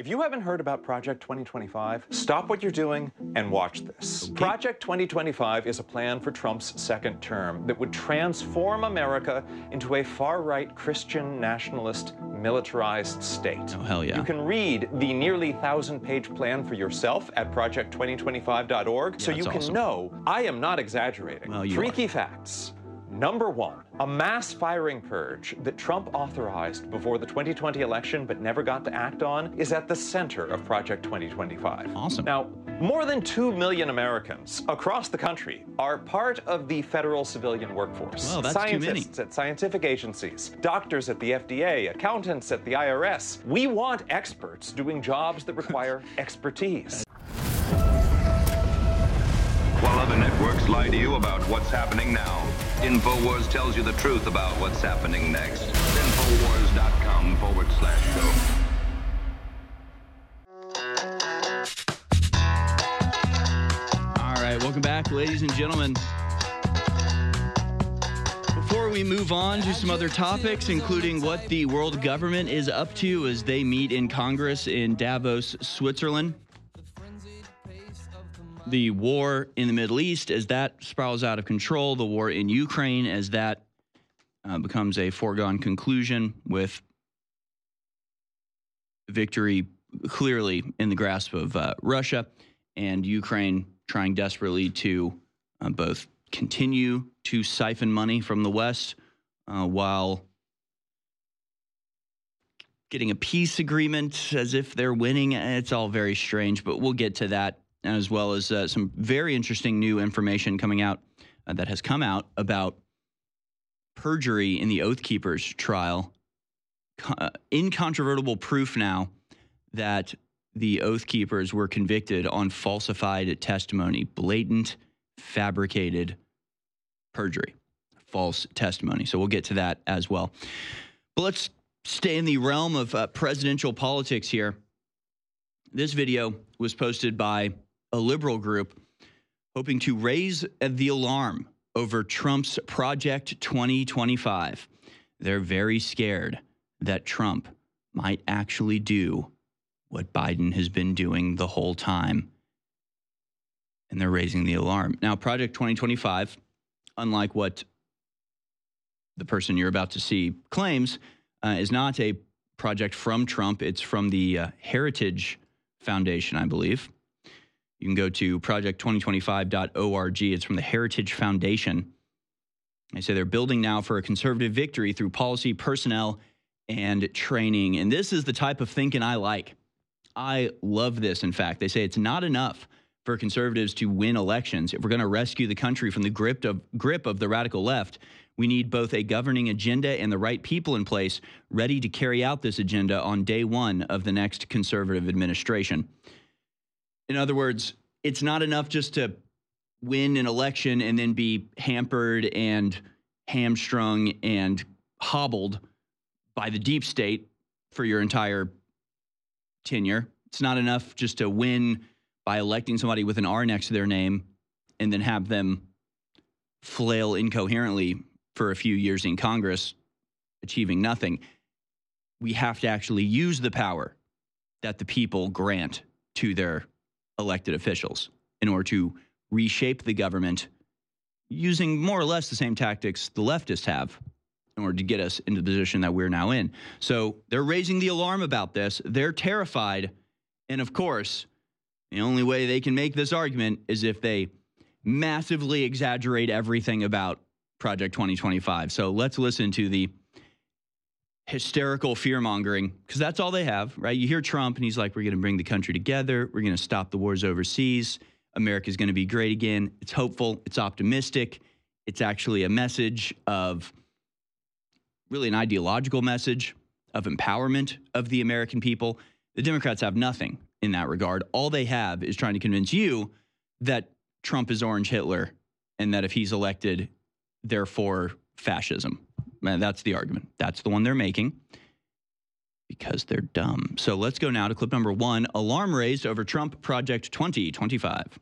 If you haven't heard about Project 2025, stop what you're doing and watch this. Project 2025 is a plan for Trump's second term that would transform America into a far right Christian nationalist militarized state. Oh, hell yeah. You can read the nearly thousand page plan for yourself at project2025.org so you can awesome. know I am not exaggerating. Well, Three are. facts. Number one, a mass firing purge that Trump authorized before the 2020 election but never got to act on is at the center of Project 2025. Awesome. Now, more than 2 million Americans across the country are part of the federal civilian workforce. Well, that's too many. Scientists at scientific agencies, doctors at the FDA, accountants at the IRS. We want experts doing jobs that require expertise. While other networks lie to you about what's happening now, InfoWars tells you the truth about what's happening next. Infowars.com forward slash show. All right, welcome back, ladies and gentlemen. Before we move on to some other topics, including what the world government is up to as they meet in Congress in Davos, Switzerland, the war in the Middle East as that spirals out of control, the war in Ukraine as that uh, becomes a foregone conclusion with victory clearly in the grasp of uh, Russia and Ukraine trying desperately to uh, both continue to siphon money from the West uh, while getting a peace agreement as if they're winning. It's all very strange, but we'll get to that as well as uh, some very interesting new information coming out uh, that has come out about perjury in the Oath Keepers trial. Co- uh, incontrovertible proof now that the Oath Keepers were convicted on falsified testimony, blatant, fabricated perjury, false testimony. So we'll get to that as well. But let's stay in the realm of uh, presidential politics here. This video was posted by a liberal group hoping to raise the alarm over Trump's Project 2025. They're very scared that Trump might actually do what Biden has been doing the whole time. And they're raising the alarm. Now, Project 2025, unlike what the person you're about to see claims, uh, is not a project from Trump. It's from the uh, Heritage Foundation, I believe. You can go to project2025.org. It's from the Heritage Foundation. They say they're building now for a conservative victory through policy, personnel, and training. And this is the type of thinking I like. I love this, in fact. They say it's not enough for conservatives to win elections. If we're going to rescue the country from the grip of, grip of the radical left, we need both a governing agenda and the right people in place ready to carry out this agenda on day one of the next conservative administration. In other words, it's not enough just to win an election and then be hampered and hamstrung and hobbled by the deep state for your entire tenure. It's not enough just to win by electing somebody with an R next to their name and then have them flail incoherently for a few years in Congress, achieving nothing. We have to actually use the power that the people grant to their elected officials in order to reshape the government using more or less the same tactics the leftists have in order to get us into the position that we're now in. So they're raising the alarm about this. They're terrified. And of course, the only way they can make this argument is if they massively exaggerate everything about Project 2025. So let's listen to the hysterical fear mongering because that's all they have, right? You hear Trump and he's like, we're going to bring the country together. We're going to stop the wars overseas. America's going to be great again. It's hopeful. It's optimistic. It's actually a message of really an ideological message of empowerment of the American people. The Democrats have nothing in that regard. All they have is trying to convince you that Trump is Orange Hitler and that if he's elected, therefore fascism. That's the argument. That's the one they're making because they're dumb. So let's go now to clip number one Alarm raised over Trump Project 2025.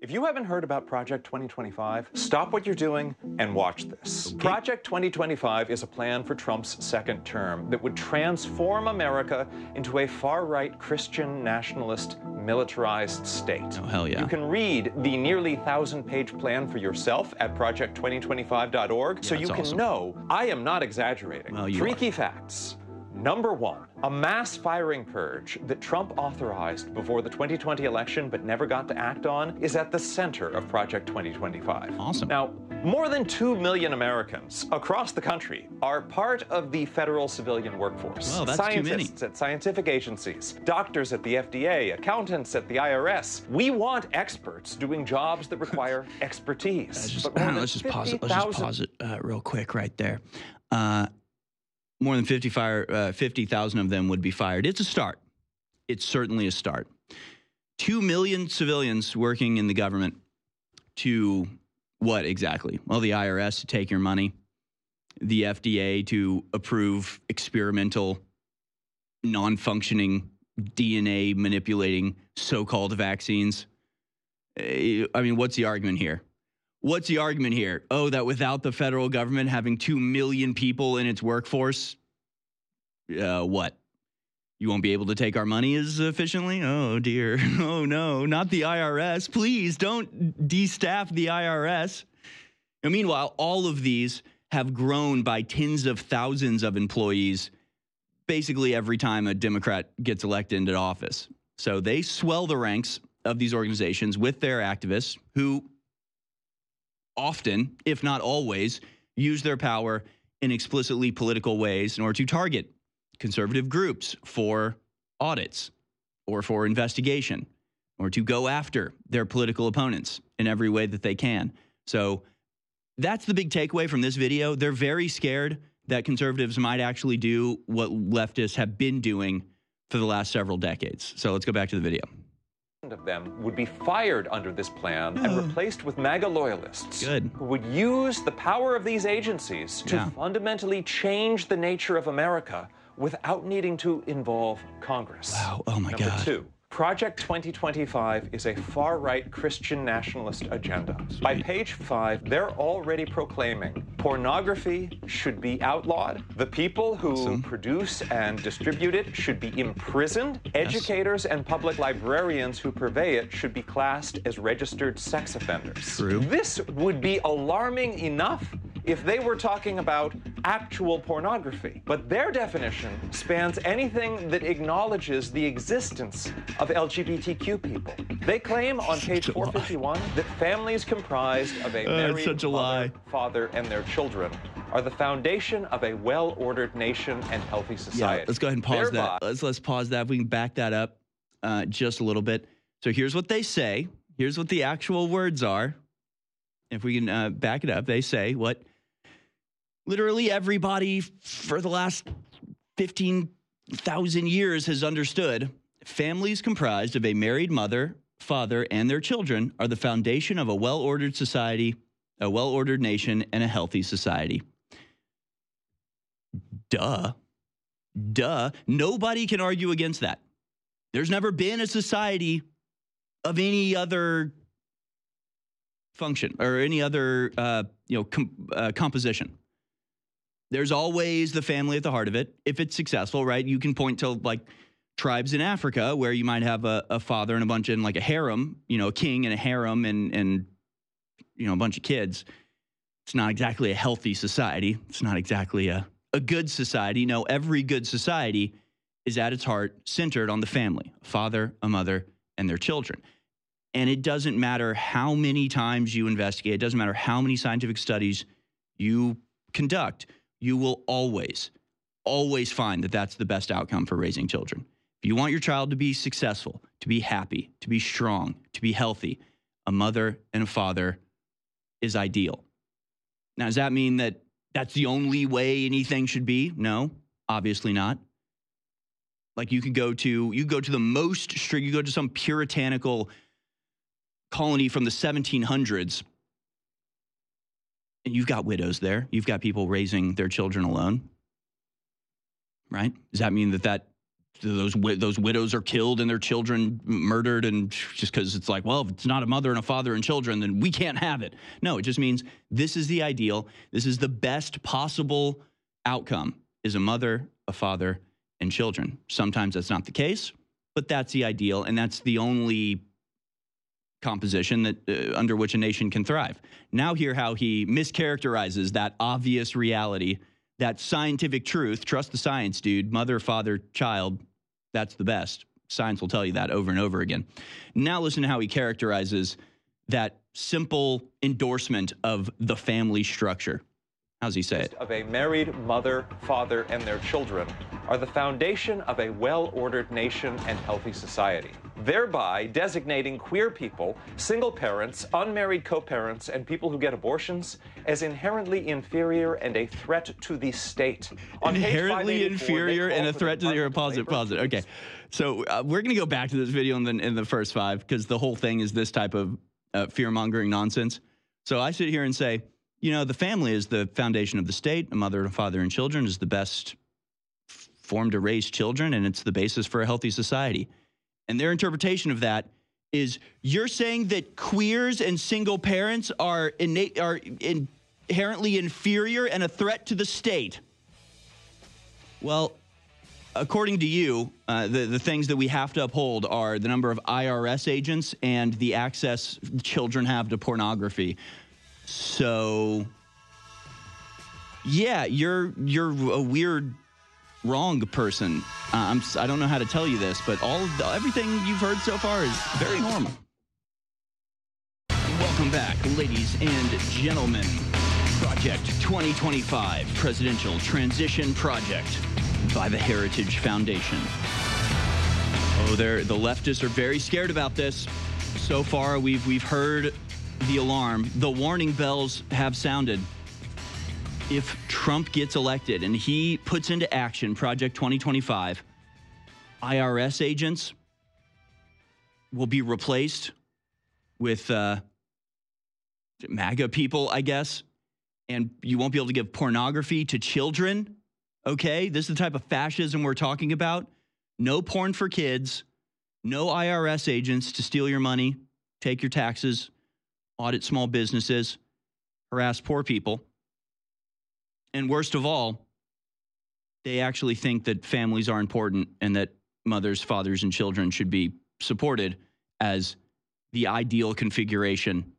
If you haven't heard about Project 2025, stop what you're doing and watch this. Project 2025 is a plan for Trump's second term that would transform America into a far right Christian nationalist militarized state. Oh, hell yeah. You can read the nearly thousand page plan for yourself at project2025.org so you can awesome. know I am not exaggerating. Well, Three are. facts. Number one, a mass firing purge that Trump authorized before the 2020 election but never got to act on is at the center of Project 2025. Awesome. Now, more than 2 million Americans across the country are part of the federal civilian workforce. Well, that's too many. Scientists at scientific agencies, doctors at the FDA, accountants at the IRS. We want experts doing jobs that require expertise. Let's just, But let's just pause it. Let's just pause it uh, real quick right there. Uh, more than 50 fire, uh, 50,000 of them would be fired. It's a start. It's certainly a start. Two million civilians working in the government to what exactly? Well, the IRS to take your money, the FDA to approve experimental, non functioning, DNA manipulating so called vaccines. Eh, I mean, what's the argument here? What's the argument here? Oh, that without the federal government having 2 million people in its workforce, uh, what? You won't be able to take our money as efficiently? Oh, dear. Oh, no, not the IRS. Please don't destaff the IRS. And meanwhile, all of these have grown by tens of thousands of employees basically every time a Democrat gets elected into office. So they swell the ranks of these organizations with their activists who often, if not always, use their power in explicitly political ways in order to target conservative groups for audits or for investigation or to go after their political opponents in every way that they can. So that's the big takeaway from this video. They're very scared that conservatives might actually do what leftists have been doing for the last several decades. So let's go back to the video. Of them would be fired under this plan and hmm. replaced with MAGA loyalists Good. who would use the power of these agencies to Yeah. fundamentally change the nature of America without needing to involve Congress. Wow. Oh my Number God. two. Project 2025 is a far right Christian nationalist agenda. By page five, they're already proclaiming pornography should be outlawed. The people who produce and distribute it should be imprisoned. Educators and public librarians who purvey it should be classed as registered sex offenders. True. This would be alarming enough if they were talking about actual pornography. But their definition spans anything that acknowledges the existence of LGBTQ people. They claim on page Such lie. 451 that families comprised of a Uh, married a mother, lie. father, and their children are the foundation of a well-ordered nation and healthy society. Yeah, let's go ahead and pause Thereby- that. Let's let's pause that. If we can back that up uh, just a little bit. So here's what they say. Here's what the actual words are. If we can uh, back it up, they say what literally everybody for the last fifteen thousand years has understood. Families comprised of a married mother, father, and their children are the foundation of a well-ordered society, a well-ordered nation, and a healthy society. Duh. Duh. Nobody can argue against that. There's never been a society of any other function or any other uh, you know com- uh, composition. There's always the family at the heart of it. If it's successful, right? You can point to like tribes in Africa where you might have a, a father and a bunch in like a harem, you know, a king and a harem and and you know a bunch of kids. It's not exactly a healthy society. It's not exactly a a good society. No, every good society is at its heart centered on the family, a father, a mother, and their children. And it doesn't matter how many times you investigate, it doesn't matter how many scientific studies you conduct, you will always, always find that that's the best outcome for raising children. If you want your child to be successful, to be happy, to be strong, to be healthy, a mother and a father is ideal. Now, does that mean that that's the only way anything should be? No, obviously not. Like you could go to you go to the most strict, you go to some puritanical colony from the 1700s, and you've got widows there. You've got people raising their children alone. Right? Does that mean that that those those widows are killed and their children murdered and just because it's like well if it's not a mother and a father and children then we can't have it no it just means this is the ideal this is the best possible outcome is a mother a father and children sometimes that's not the case but that's the ideal and that's the only composition that uh, under which a nation can thrive now hear how he mischaracterizes that obvious reality that scientific truth trust the science dude mother father child that's the best. Science will tell you that over and over again. Now, listen to how he characterizes that simple endorsement of the family structure. How's he say it? Of a married mother, father, and their children are the foundation of a well ordered nation and healthy society, thereby designating queer people, single parents, unmarried co parents, and people who get abortions as inherently inferior and a threat to the state. On inherently inferior and a threat to the opposite. Positive. Okay. So uh, we're going to go back to this video in the, in the first five because the whole thing is this type of uh, fear mongering nonsense. So I sit here and say, you know, the family is the foundation of the state. A mother, and a father, and children is the best form to raise children, and it's the basis for a healthy society. And their interpretation of that is you're saying that queers and single parents are innate are inherently inferior and a threat to the state. Well, according to you, uh, the, the things that we have to uphold are the number of IRS agents and the access children have to pornography. So, yeah, you're you're a weird, wrong person. Uh, I'm I don't know how to tell you this, but all the, everything you've heard so far is very normal. Welcome back, ladies and gentlemen. Project 2025 Presidential Transition Project by the Heritage Foundation. Oh, there the leftists are very scared about this. So far, we've we've heard the alarm. The warning bells have sounded. If Trump gets elected and he puts into action Project 2025, IRS agents will be replaced with uh, MAGA people, I guess, and you won't be able to give pornography to children. Okay, this is the type of fascism we're talking about. No porn for kids, no IRS agents to steal your money, take your taxes, audit small businesses, harass poor people. And worst of all, they actually think that families are important and that mothers, fathers, and children should be supported as the ideal configuration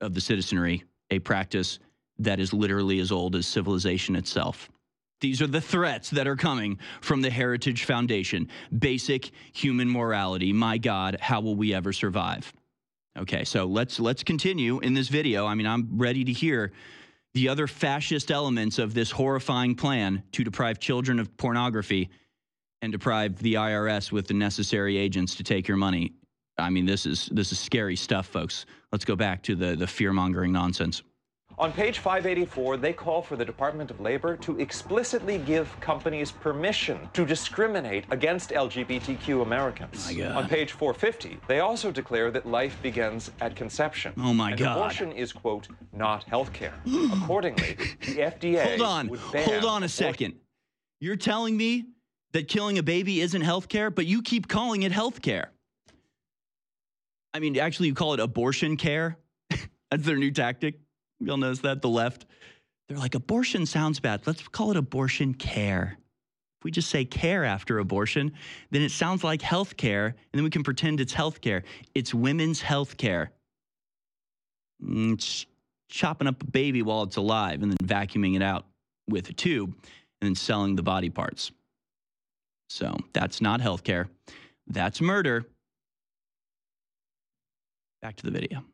of the citizenry, a practice that is literally as old as civilization itself. These are the threats that are coming from the Heritage Foundation. Basic human morality. My God, how will we ever survive? Okay, so let's let's continue in this video. I mean, I'm ready to hear the other fascist elements of this horrifying plan to deprive children of pornography and deprive the IRS with the necessary agents to take your money. I mean, this is this is scary stuff, folks. Let's go back to the the fear mongering nonsense. On page 584, they call for the Department of Labor to explicitly give companies permission to discriminate against LGBTQ Americans. On page 450, they also declare that life begins at conception. Oh my and God. Abortion is, quote, not health care. Accordingly, the FDA. Hold on. Hold on a second. You're telling me that killing a baby isn't health care, but you keep calling it health care. I mean, actually, you call it abortion care. That's their new tactic. You'll notice that the left, they're like, abortion sounds bad. Let's call it abortion care. If we just say care after abortion, then it sounds like health care, and then we can pretend it's health care. It's women's health care. Mm, it's chopping up a baby while it's alive and then vacuuming it out with a tube and then selling the body parts. So that's not health care. That's murder. Back to the video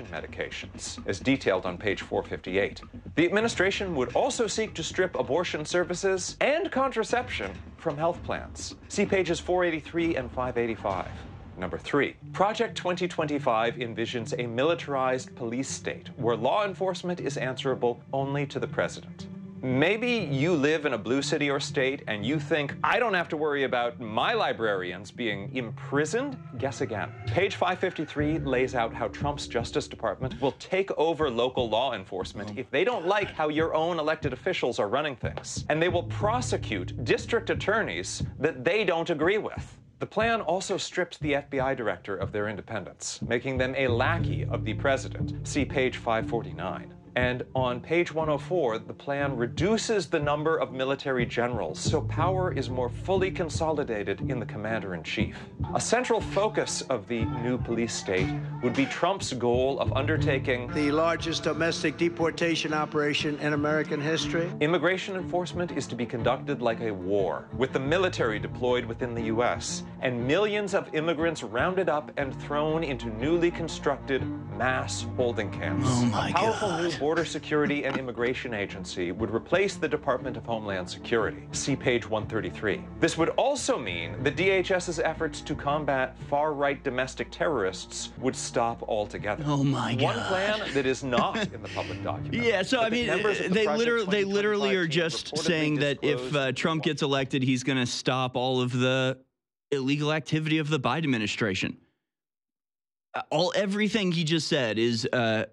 medications, as detailed on page 458. The administration would also seek to strip abortion services and contraception from health plans. See pages 483 and 585. Number three, Project 2025 envisions a militarized police state where law enforcement is answerable only to the president. Maybe you live in a blue city or state and you think, I don't have to worry about my librarians being imprisoned? Guess again. Page 553 lays out how Trump's Justice Department will take over local law enforcement if they don't like how your own elected officials are running things. And they will prosecute district attorneys that they don't agree with. The plan also stripped the FBI director of their independence, making them a lackey of the president. See page 549. And on page 104, the plan reduces the number of military generals, so power is more fully consolidated in the commander in chief. A central focus of the new police state would be Trump's goal of undertaking the largest domestic deportation operation in American history. Immigration enforcement is to be conducted like a war, with the military deployed within the U.S., and millions of immigrants rounded up and thrown into newly constructed mass holding camps. Oh my a powerful God. Border Security and Immigration Agency would replace the Department of Homeland Security. See page 133. This would also mean the DHS's efforts to combat far right domestic terrorists would stop altogether. Oh my God. One plan that is not in the public document. Yeah, so I mean, the they literally they literally are just saying that if uh, Trump gets elected, he's going to stop all of the illegal activity of the Biden administration. Uh, All everything he just said is uh,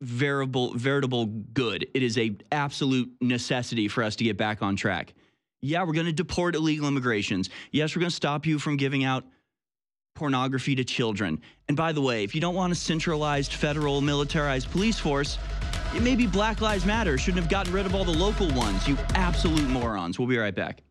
veritable veritable good. It is a absolute necessity for us to get back on track. Yeah, we're going to deport illegal immigrations. Yes, we're going to stop you from giving out pornography to children. And by the way, if you don't want a centralized federal militarized police force, maybe Black Lives Matter shouldn't have gotten rid of all the local ones. You absolute morons. We'll be right back.